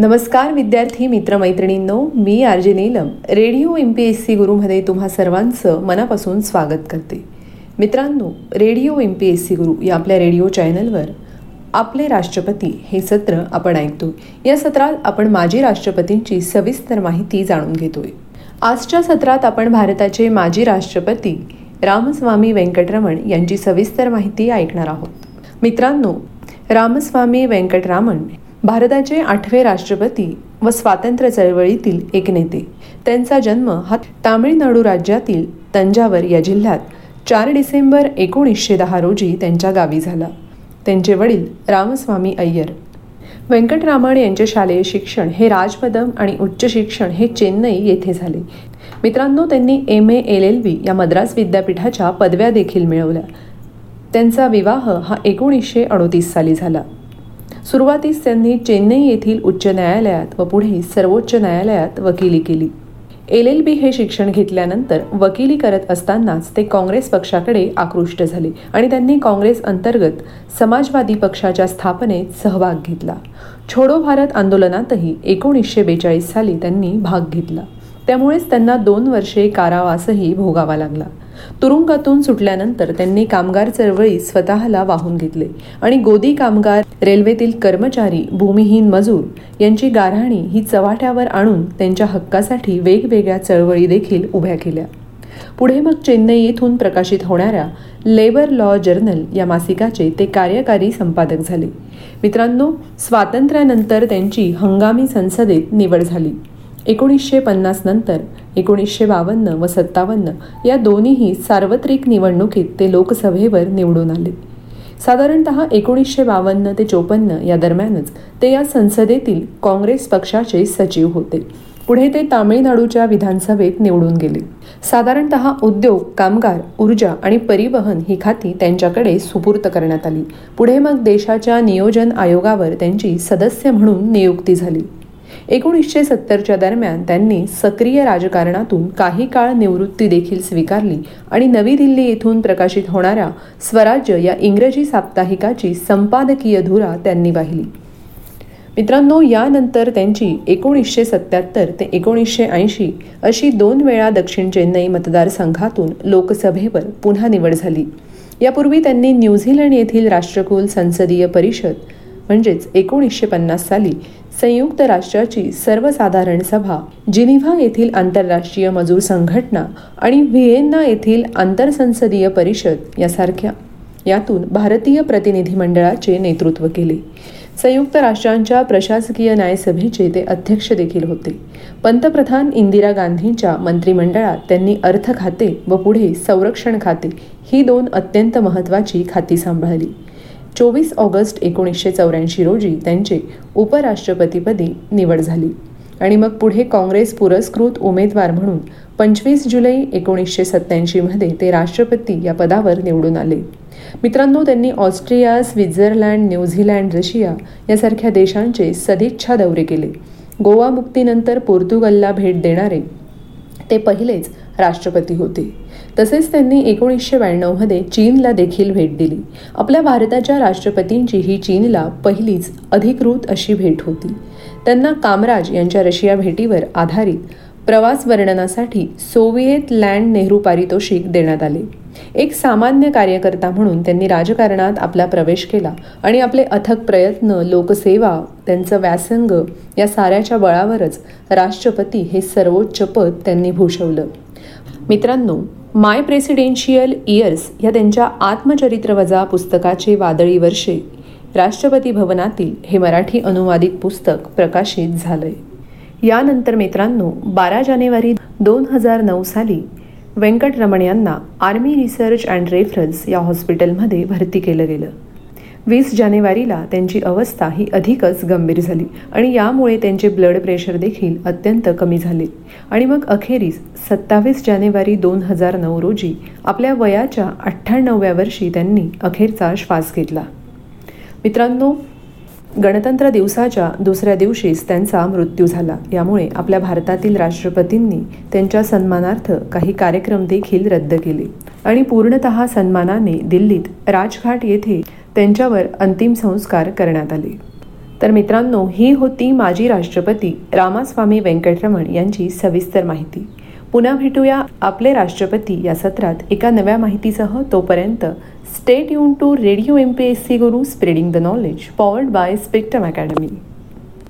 नमस्कार विद्यार्थी मित्रमैत्रिणींनो. मी RJ Neelam. Radio M P S C गुरुमध्ये तुम्हा सर्वांचं मनापासून स्वागत करते. मित्रांनो radio M P S C Guru या आपल्या रेडिओ चॅनलवर आपले राष्ट्रपती हे सत्र आपण ऐकतो या सत्रात आपण माजी राष्ट्रपतींची सविस्तर माहिती जाणून घेतोय. आजच्या सत्रात आपण भारताचे माजी राष्ट्रपती रामस्वामी व्यंकटरमण यांची सविस्तर माहिती ऐकणार आहोत. मित्रांनो रामस्वामी व्यंकटरामन भारताचे आठवे राष्ट्रपती व स्वातंत्र्य चळवळीतील एक नेते. त्यांचा जन्म हा तामिळनाडू राज्यातील तंजावर या जिल्ह्यात चार डिसेंबर एकोणीसशे दहा रोजी त्यांच्या गावी झाला. त्यांचे वडील रामस्वामी अय्यर. व्यंकटरामण यांचे शालेय शिक्षण हे राजपदम आणि उच्च शिक्षण हे चेन्नई येथे झाले. मित्रांनो त्यांनी M. A. L. L. V या मद्रास विद्यापीठाच्या पदव्या देखील मिळवल्या. त्यांचा विवाह हा एकोणीसशे अडोतीस साली झाला. सुरुवातीस त्यांनी चेन्नई येथील उच्च न्यायालयात व पुढे सर्वोच्च न्यायालयात वकिली केली. एल एल बी हे शिक्षण घेतल्यानंतर वकिली करत असतानाच ते काँग्रेस पक्षाकडे आकृष्ट झाले आणि त्यांनी काँग्रेस अंतर्गत समाजवादी पक्षाच्या स्थापनेत सहभाग घेतला. छोडो भारत आंदोलनातही एकोणीसशे बेचाळीस साली त्यांनी भाग घेतला. त्यामुळेच त्यांना दोन वर्षे कारावासही भोगावा लागला. तुरुंगातून सुटल्यानंतर त्यांनी कामगार चळवळी स्वतःला वाहून घेतले आणि गोदी कामगार रेल्वेतील कर्मचारी भूमिहीन मजूर यांची गारहाणी ही चव्हाट्यावर आणून त्यांच्या हक्कासाठी वेगवेगळ्या चळवळी देखील उभ्या केल्या. पुढे मग चेन्नई येथून प्रकाशित होणाऱ्या लेबर लॉ जर्नल या मासिकाचे ते कार्यकारी संपादक झाले. मित्रांनो स्वातंत्र्यानंतर त्यांची हंगामी संसदेत निवड झाली. एकोणीसशे पन्नास नंतर एकोणीसशे बावन्न व सत्तावन्न या दोन्हीही सार्वत्रिक निवडणुकीत ते लोकसभेवर निवडून आले. साधारणत एकोणीसशे बावन्न ते चोपन्न या दरम्यानच ते या संसदेतील काँग्रेस पक्षाचे सचिव होते. पुढे ते तामिळनाडूच्या विधानसभेत निवडून गेले. साधारणत उद्योग कामगार ऊर्जा आणि परिवहन ही खाती त्यांच्याकडे सुपूर्त करण्यात आली. पुढे मग देशाच्या नियोजन आयोगावर त्यांची सदस्य म्हणून नियुक्ती झाली. एकोणीसशे सत्तरच्या दरम्यान त्यांनी सक्रिय राजकारणातून काही काळ निवृत्ती देखील स्वीकारली आणि नवी दिल्ली येथून प्रकाशित होणाऱ्या स्वराज्य या इंग्रजी साप्ताहिकाची संपादकीय धुरा त्यांनी वाहिली. मित्रांनो यानंतर त्यांची एकोणीसशे सत्याहत्तर ते एकोणीसशे ऐंशी अशी दोन वेळा दक्षिण चेन्नई मतदारसंघातून लोकसभेवर पुन्हा निवड झाली. यापूर्वी त्यांनी न्यूझीलंड येथील राष्ट्रकुल संसदीय परिषद म्हणजेच एकोणीसशे पन्नास साली संयुक्त राष्ट्राची सर्वसाधारण सभा जिनिव्हा येथील आंतरराष्ट्रीय मजूर संघटना आणि व्हिएन्ना येथील आंतरसंसदीय परिषद यासारख्या. यातून भारतीय प्रतिनिधी मंडळाचे नेतृत्व केले. संयुक्त राष्ट्रांच्या प्रशासकीय न्यायसभेचे ते अध्यक्ष देखील होते. पंतप्रधान इंदिरा गांधींच्या मंत्रिमंडळात त्यांनी अर्थ खाते व पुढे संरक्षण खाते ही दोन अत्यंत महत्त्वाची खाती सांभाळली. चोवीस ऑगस्ट एकोणीसशे चौऱ्याऐंशी रोजी त्यांचे उपराष्ट्रपतीपदी निवड झाली. आणि मग पुढे काँग्रेस पुरस्कृत उमेदवार म्हणून पंचवीस जुलै एकोणीसशे सत्त्याऐंशीमध्ये ते राष्ट्रपती या पदावर निवडून आले. मित्रांनो त्यांनी ऑस्ट्रिया स्वित्झर्लंड न्यूझीलँड रशिया यासारख्या देशांचे सदिच्छा दौरे केले. गोवा मुक्तीनंतर पोर्तुगलला भेट देणारे ते पहिलेच राष्ट्रपती होते. तसेच त्यांनी एकोणीसशे ब्याण्णवमध्ये चीनला देखील भेट दिली. आपल्या भारताच्या राष्ट्रपतींची ही चीनला पहिलीच अधिकृत अशी भेट होती. त्यांना कामराज यांच्या रशिया भेटीवर आधारित प्रवास वर्णनासाठी सोव्हिएत लँड नेहरू पारितोषिक देण्यात आले. एक सामान्य कार्यकर्ता म्हणून त्यांनी राजकारणात आपला प्रवेश केला आणि आपले अथक प्रयत्न लोकसेवा त्यांचं व्यासंग या साऱ्याच्या बळावरच राष्ट्रपती हे सर्वोच्च पद त्यांनी भूषवलं. मित्रांनो माय प्रेसिडेन्शियल इयर्स या त्यांच्या आत्मचरित्रवजा पुस्तकाचे वादळी वर्षे राष्ट्रपती भवनातील हे मराठी अनुवादित पुस्तक प्रकाशित झालंय. यानंतर मित्रांनो बारा जानेवारी दोन हजार नऊ साली व्यंकटरमण यांना आर्मी रिसर्च अँड रेफरन्स या हॉस्पिटलमध्ये भरती केलं गेलं. वीस जानेवारीला त्यांची अवस्था ही अधिकच गंभीर झाली आणि यामुळे त्यांचे ब्लड प्रेशर देखील अत्यंत कमी झाले. आणि मग अखेरीस सत्तावीस जानेवारी दोन हजार नऊ रोजी आपल्या वयाच्या अठ्ठ्याण्णव्या वर्षी त्यांनी अखेरचा श्वास घेतला. मित्रांनो गणतंत्र दिवसाच्या दुसऱ्या दिवशीच त्यांचा मृत्यू झाला. यामुळे आपल्या भारतातील राष्ट्रपतींनी त्यांच्या सन्मानार्थ काही कार्यक्रम देखील रद्द केले. आणि पूर्णत सन्मानाने दिल्लीत राजघाट येथे त्यांच्यावर अंतिम संस्कार करण्यात आले. तर मित्रांनो ही होती माजी राष्ट्रपती रामास्वामी व्यंकटरमण यांची सविस्तर माहिती. पुन्हा भेटूया आपले राष्ट्रपती या सत्रात एका नव्या माहितीसह. तोपर्यंत stay युन to radio M P S C Guru spreading the knowledge powered by Spectrum Academy